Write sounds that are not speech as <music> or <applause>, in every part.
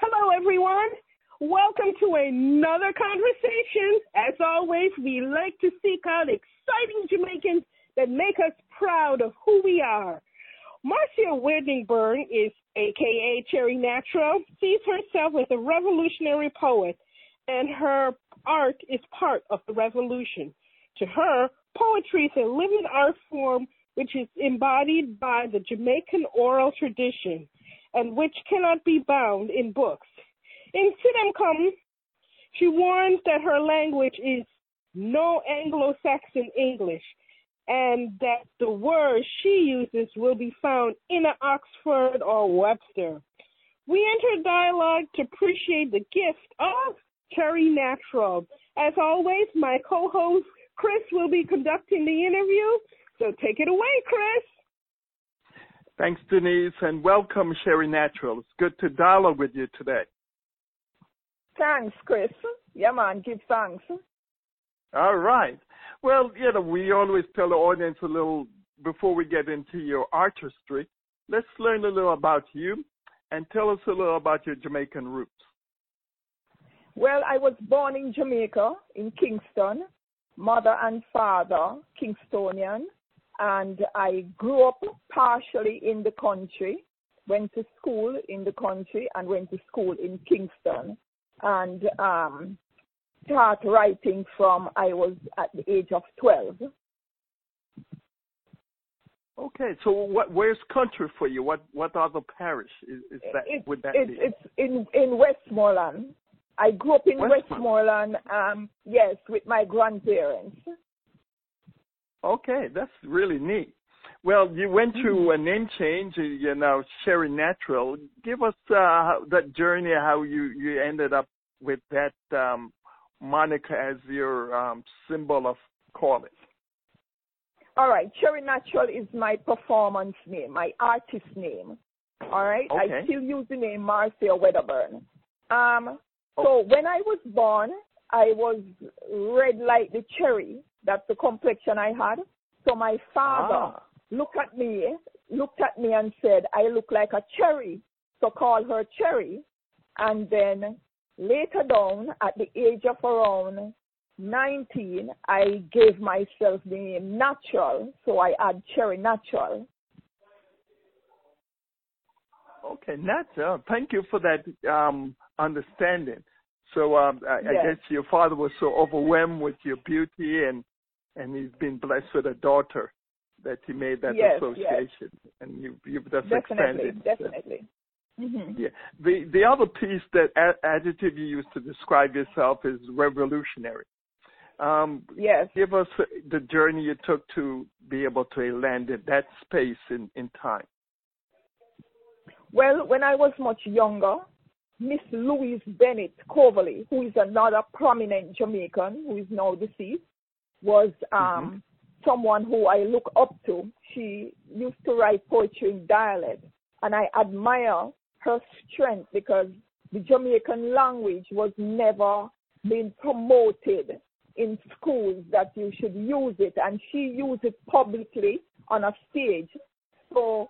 Hello, everyone. Welcome to another conversation. As always, we like to seek out exciting Jamaicans that make us proud of who we are. Marcia Wedderburn is aka Cherry Natural, sees herself as a revolutionary poet, and her art is part of the revolution. To her, poetry is a living art form which is embodied by the Jamaican oral tradition and which cannot be bound in books. In Sidham Come, she warns that her language is no Anglo Saxon English and that the words she uses will be found in Oxford or Webster. We enter dialogue to appreciate the gift of Cherry Natural. As always, my co host Chris will be conducting the interview, so take it away, Chris. Thanks, Denise, and welcome, Cherry Natural. It's good to dialogue with you today. Thanks, Chris. Yeah, man, give thanks. All right. Well, you know, we always tell the audience a little before we get into your artistry. Let's learn a little about you and tell us a little about your Jamaican roots. Well, I was born in Jamaica, in Kingston. Mother and father, Kingstonian. And I grew up partially in the country, went to school in the country, and went to school in Kingston. And um, start writing from I was at the age of 12. Okay, so what? Where's country for you? What what other parish is, is that? It, would that it, be? It's in in Westmoreland. I grew up in Westmoreland. Um, yes, with my grandparents. Okay, that's really neat. Well, you went through Mm-hmm. a name change, uh, you know, Cherry Natural. Give us uh, that journey, how you you ended up with that um, moniker as your um, symbol of calling. All right, Cherry Natural is my performance name, my artist name. All right, Okay. I still use the name Marcia Wedderburn. Um, so when I was born, I was red like the cherry. That's the complexion I had. So my father Ah. looked at me, looked at me and said, I look like a cherry. So call her Cherry. And then later down, at the age of around 19, I gave myself the name Natural. So I add Cherry Natural. Okay, Nat, uh, thank you for that um, understanding. So um, I, I guess your father was so overwhelmed with your beauty, and and he's been blessed with a daughter that he made that Yes, yes. association, and you you've just Definitely, expanded. definitely. hmm Yeah. The the other piece that a- adjective you use to describe yourself is revolutionary. Um, Yes. give us the journey you took to be able to land in that space in, in time. Well, when I was much younger, Miss Louise Bennett Coverley, who is another prominent Jamaican who is now deceased, was um, someone who I look up to. She used to write poetry in dialect, and I admire her strength because the Jamaican language was never being promoted in schools that you should use it, and she used it publicly on a stage. So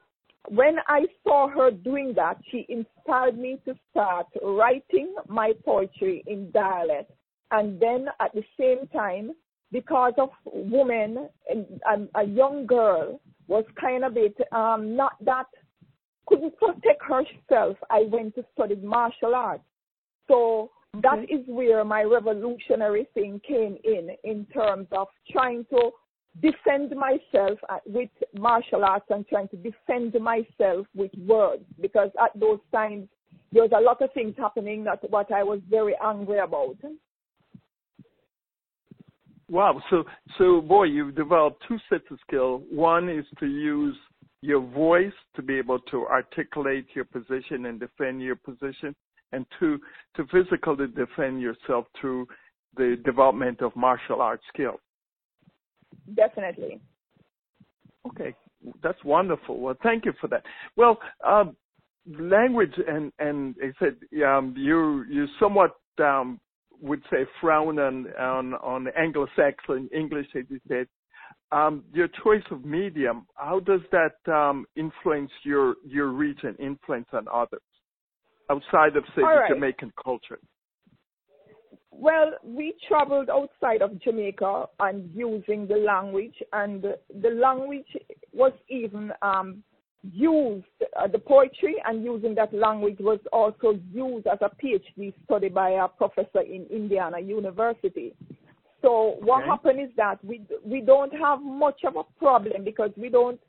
when I saw her doing that, she inspired me to start writing my poetry in dialect. And then at the same time, because of women and, a young girl was kind of bit um, not that couldn't protect herself, I went to study martial arts. So that is where my revolutionary thing came in, in terms of trying to defend myself uh, with martial arts and trying to defend myself with words because at those times there was a lot of things happening that what I was very angry about. Wow. So, so boy, you've developed two sets of skill. One is to use your voice to be able to articulate your position and defend your position, and two, to physically defend yourself through the development of martial arts skills. Definitely. Okay, that's wonderful. Well, thank you for that. Well, um, language and and I said um, you you somewhat um, would say frown on on, on Anglo-Saxon English, as you said. Um, your choice of medium, how does that um, influence your your region, influence on others outside of say right. Jamaican culture? Well, we traveled outside of Jamaica and using the language, and the language was even um, used, uh, the poetry and using that language was also used as a PhD study by a professor in Indiana University. So what okay. happened is that we we don't have much of a problem because we don't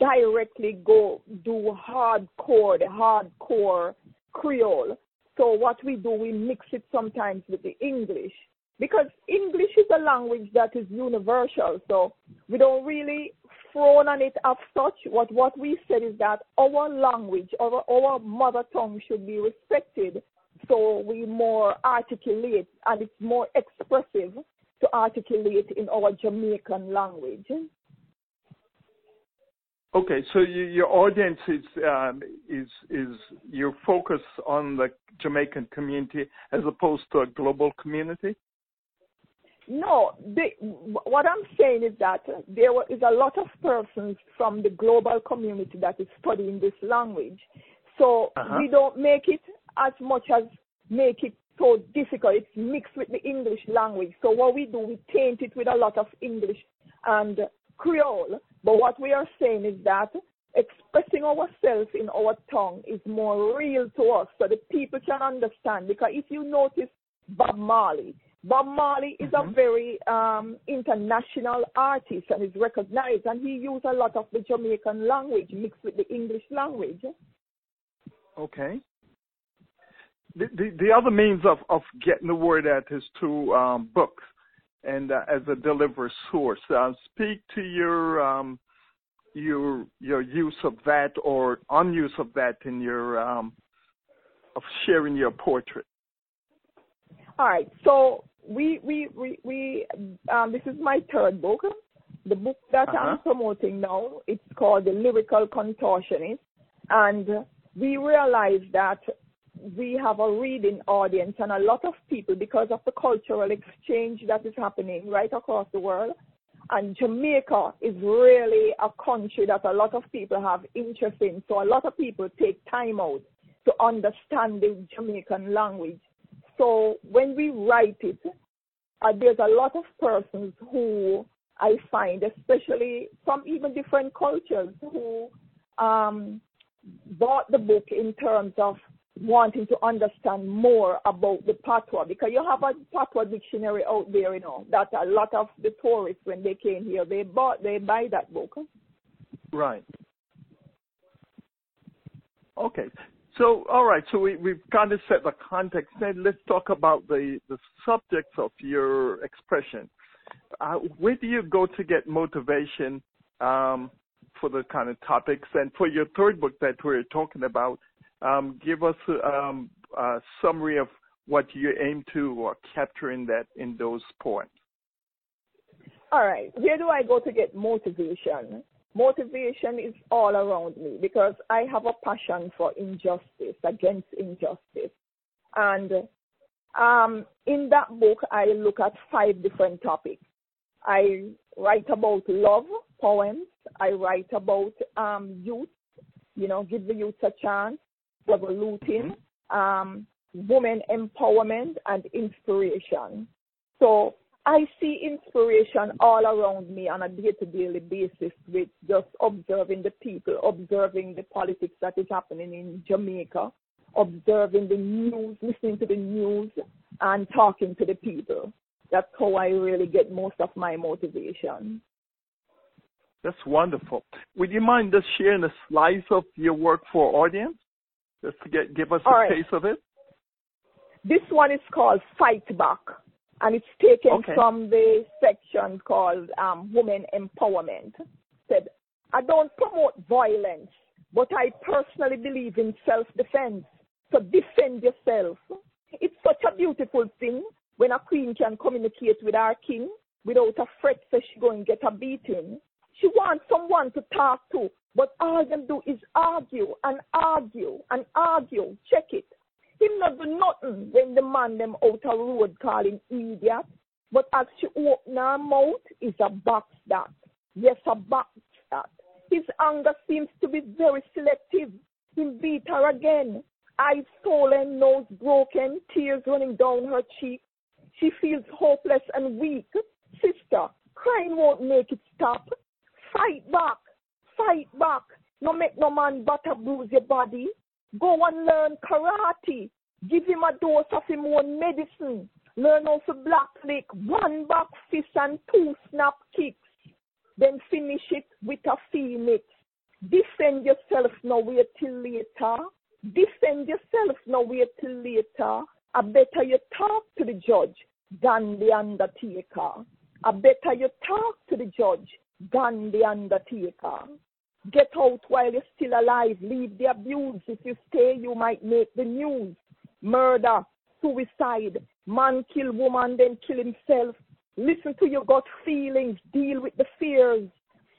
directly go do hardcore the hardcore Creole. So what we do, we mix it sometimes with the English because English is a language that is universal. So we don't really frown on it as such. What what we said is that our language, our our mother tongue should be respected. So we more articulate and it's more expressive to articulate in our Jamaican language. Okay, so you, your audience is um, is is your focus on the Jamaican community as opposed to a global community. No, they, what I'm saying is that there is a lot of persons from the global community that is studying this language. So uh-huh. we don't make it as much as make it so difficult. It's mixed with the English language. So what we do, we taint it with a lot of English and Creole. But what we are saying is that expressing ourselves in our tongue is more real to us so that people can understand. Because if you notice Bob Marley, Bob Marley is mm-hmm. a very um, international artist and is recognized, and he used a lot of the Jamaican language mixed with the English language. Okay. The, the, the other means of, of getting the word out is through um, books and uh, as a deliver source. Uh, speak to your um, your your use of that or unuse of that in your um, of sharing your portrait. All right. So we we we, we um, this is my third book. The book that uh-huh. I'm promoting now, it's called The Lyrical Contortionist. And we realize that we have a reading audience and a lot of people because of the cultural exchange that is happening right across the world. And Jamaica is really a country that a lot of people have interest in. So a lot of people take time out to understand the Jamaican language. So when we write it, uh, there's a lot of persons who I find, especially from even different cultures, who um, bought the book in terms of wanting to understand more about the patois because you have a patois dictionary out there, you know, that a lot of the tourists when they came here they bought they buy that book. Right. Okay. So all right, so we, we've kind of set the context. Then let's talk about the, the subjects of your expression. Uh, where do you go to get motivation um, for the kind of topics? And for your third book that we're talking about, um, give us um, a summary of what you aim to or capture in that in those points. All right. Where do I go to get motivation? Motivation is all around me because I have a passion for injustice, against injustice. And um, in that book, I look at five different topics. I write about love poems. I write about um, youth, you know, give the youth a chance revoluting, mm-hmm. um, women empowerment, and inspiration. So I see inspiration all around me on a day-to-day basis with just observing the people, observing the politics that is happening in Jamaica, observing the news, listening to the news, and talking to the people. That's how I really get most of my motivation. That's wonderful. Would you mind just sharing a slice of your work for audience? Just to get give us All a right. taste of it. This one is called Fight Back, and it's taken okay. from the section called um, Women Empowerment. Said, I don't promote violence, but I personally believe in self-defense. So defend yourself. It's such a beautiful thing when a queen can communicate with our king without a threat so she go and get a beating. She wants someone to talk to but all them do is argue and argue and argue. Check it. Him not do nothing when the man them out a road calling idiot. But as she open her mouth, is a box that. Yes, a box that. His anger seems to be very selective. He beat her again. Eyes swollen, nose broken, tears running down her cheek. She feels hopeless and weak. Sister, crying won't make it stop. Fight back. Fight back. No make no man butter bruise your body. Go and learn karate. Give him a dose of him own medicine. Learn how to black lick, one back fist and two snap kicks. Then finish it with a phoenix. Defend yourself, no wait till later. Defend yourself, no wait till later. I better you talk to the judge than the undertaker. I better you talk to the judge than the undertaker. Get out while you're still alive. Leave the abuse. If you stay, you might make the news. Murder, suicide, man kill woman, then kill himself. Listen to your gut feelings. Deal with the fears.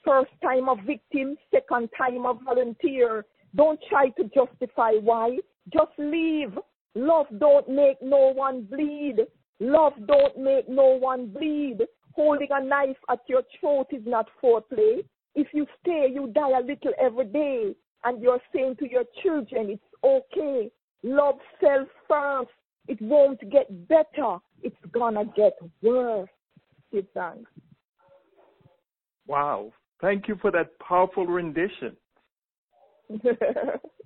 First time a victim, second time a volunteer. Don't try to justify why. Just leave. Love don't make no one bleed. Love don't make no one bleed. Holding a knife at your throat is not foreplay. If you stay, you die a little every day. And you're saying to your children, it's okay. Love self first. It won't get better. It's gonna get worse. Give thanks. Wow. Thank you for that powerful rendition. <laughs>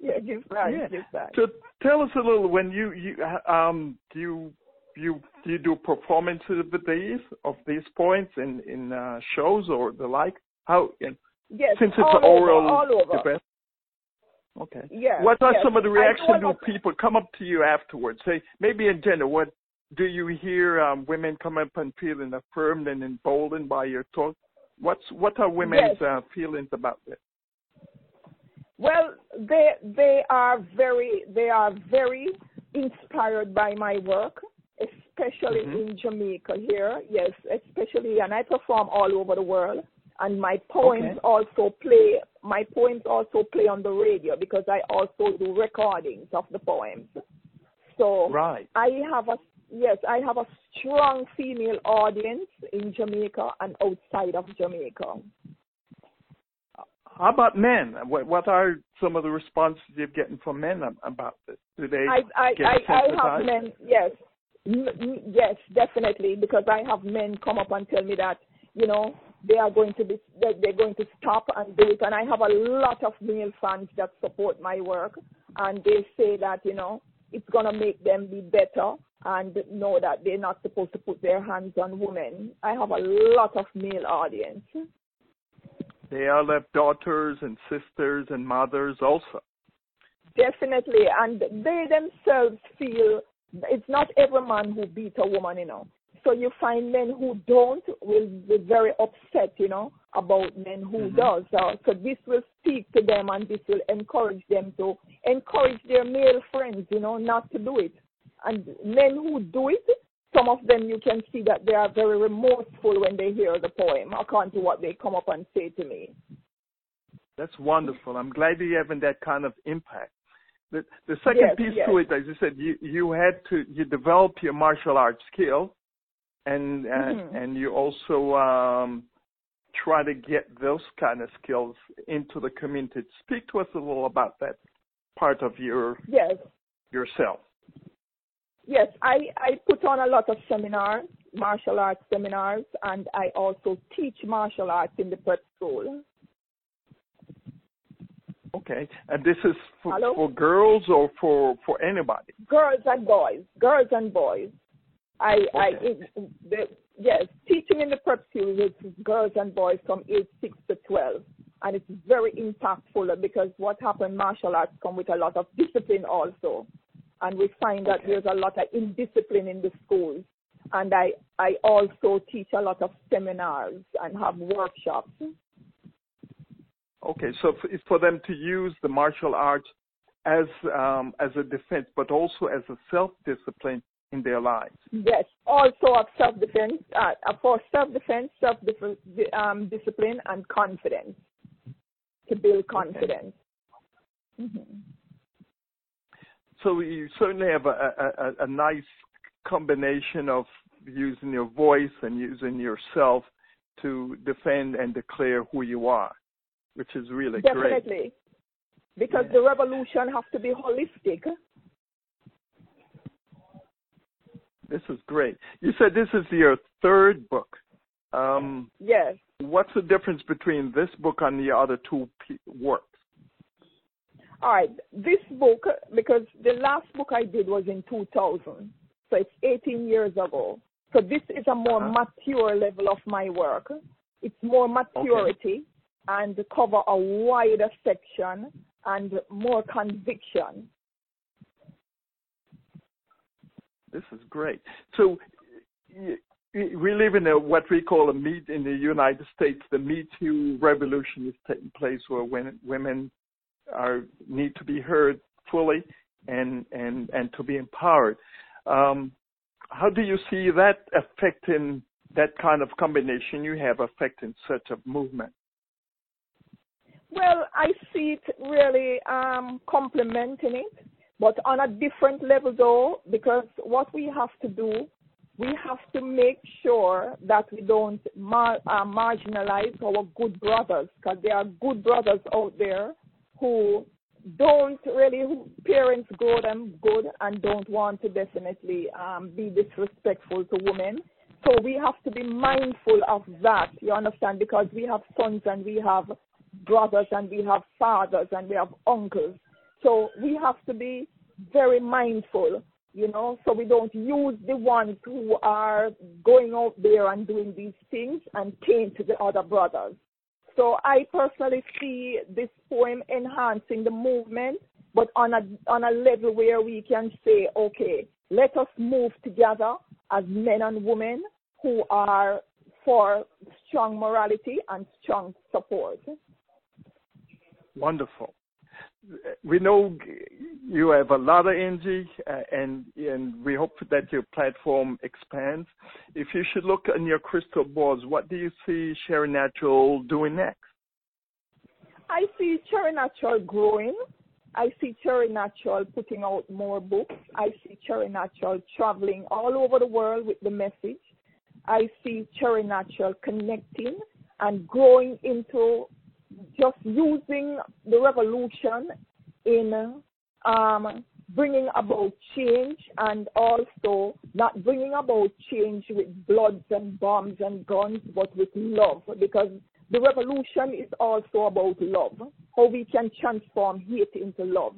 yeah, give thanks. Yeah. Give thanks. So tell us a little when you you um do you you do you do performances of these of these points in in uh, shows or the like? How yes, since it's all oral over, all over. debate. Okay. Yeah. What are yes. some of the reactions? Do people come up to you afterwards? Say maybe in general, what do you hear um, women come up and feeling affirmed and emboldened by your talk? What's what are women's Yes. uh, feelings about this? Well, they they are very they are very inspired by my work, especially Mhm. in Jamaica here. Yes, especially, and I perform all over the world. And my poems Okay. also play. My poems also play on the radio because I also do recordings of the poems. So Right. I have a yes, I have a strong female audience in Jamaica and outside of Jamaica. How about men? What, what are some of the responses you're getting from men about this? Do they I I get I, I have men yes yes definitely because I have men come up and tell me that you know they are going to be they're going to stop and do it and I have a lot of male fans that support my work and they say that you know it's gonna make them be better and know that they're not supposed to put their hands on women. I have a lot of male audience. They all have daughters and sisters and mothers also. Definitely, and they themselves feel it's not every man who beat a woman, you know. So you find men who don't will be very upset, you know, about men who Mhm. does. So, so this will speak to them, and this will encourage them to encourage their male friends, you know, not to do it. And men who do it, some of them you can see that they are very remorseful when they hear the poem, according to what they come up and say to me. That's wonderful. I'm glad you're having that kind of impact. The, the second Yes, piece yes. to it, as you said, you, you had to you develop your martial arts skill, and uh, Mhm. and you also um, try to get those kind of skills into the community. Speak to us a little about that part of your Yes. yourself. Yes, I, I put on a lot of seminars, martial arts seminars, and I also teach martial arts in the prep school. Okay, and this is for, Hello? for girls or for for anybody. Girls and boys, girls and boys. I, I, it, the, yes, teaching in the prep school is girls and boys from age 6 to 12. And it's very impactful because what happened, martial arts come with a lot of discipline also. And we find that Okay. there's a lot of indiscipline in the schools. And I, I also teach a lot of seminars and have workshops. Okay, so it's for them to use the martial arts as um, as a defense, but also as a self discipline in their lives. Yes, also of self-defense, uh, for self-defense, self-discipline, and confidence to build confidence. hmm so you certainly have a, a, a nice combination of using your voice and using yourself to defend and declare who you are, which is really Definitely. great. Definitely. Because yeah. the revolution has to be holistic. This is great. You said this is your third book. Um, yes. What's the difference between this book and the other two works? All right. This book, because the last book I did was in 2000, so it's 18 years ago. So this is a more uh-huh. mature level of my work. It's more maturity okay. And cover a wider section and more conviction. This is great. So we live in a, what we call a meet in the United States. The Me Too revolution is taking place where women are need to be heard fully and and and to be empowered. Um, how do you see that affecting that kind of combination you have affecting such a movement? Well, I see it really um, complementing it, but on a different level though, because what we have to do, we have to make sure that we don't mar- uh, marginalize our good brothers, because there are good brothers out there who don't really who parents grow them good and don't want to definitely um, be disrespectful to women. So we have to be mindful of that. You understand? Because we have sons and we have brothers and we have fathers and we have uncles. So we have to be very mindful, you know, so we don't use the ones who are going out there and doing these things and taint the other brothers. So I personally see this poem enhancing the movement, but on a on a level where we can say, okay, let us move together as men and women who are for strong morality and strong support. Wonderful. We know you have a lot of energy, uh, and and we hope that your platform expands. If you should look in your crystal balls, what do you see Cherry Natural doing next? I see Cherry Natural growing. I see Cherry Natural putting out more books. I see Cherry Natural traveling all over the world with the message. I see Cherry Natural connecting and growing into just using the revolution in um, bringing about change and also not bringing about change with bloods and bombs and guns, but with love. Because the revolution is also about love, how we can transform hate into love.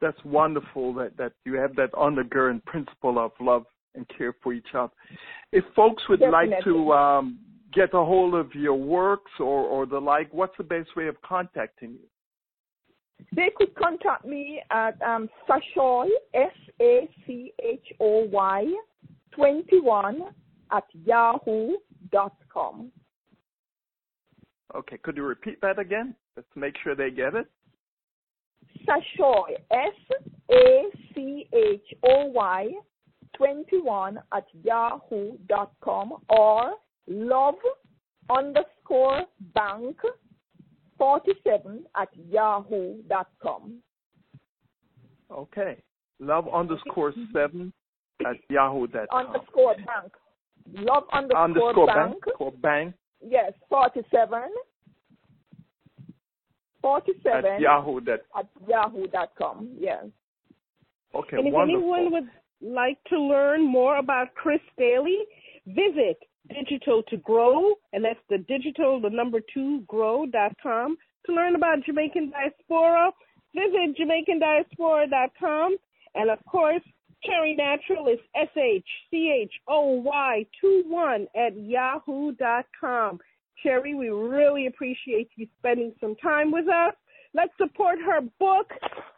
That's wonderful that, that you have that undergirding principle of love and care for each other. If folks would Definitely. like to um, get a hold of your works or, or the like, what's the best way of contacting you? They could contact me at um, Sachoy, S A C H O Y, 21 at yahoo.com. Okay, could you repeat that again? Let's make sure they get it. Sachoy, S A C H O Y, 21 at yahoo.com or love underscore bank 47 at yahoo.com. Okay. Love underscore mm-hmm. 7 at yahoo.com. Underscore bank. Love underscore, underscore bank. bank. Or bank. Yes, 47. 47 at yahoo. That, At yahoo.com. Yes. Okay, and if wonderful. anyone would like to learn more about Chris Daly, visit Digital to Grow, and that's the digital, the number two, grow.com. To learn about Jamaican Diaspora, visit JamaicanDiaspora.com. And of course, Cherry Natural is S H C H O Y 2 1 at yahoo.com. Cherry, we really appreciate you spending some time with us. Let's support her book.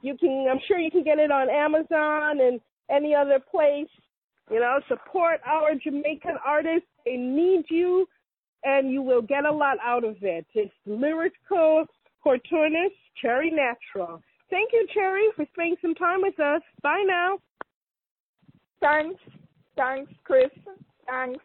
You can, I'm sure you can get it on Amazon and any other place. You know, support our Jamaican artists. They need you, and you will get a lot out of it. It's lyrical, cartoonist, Cherry Natural. Thank you, Cherry, for spending some time with us. Bye now. Thanks. Thanks, Chris. Thanks.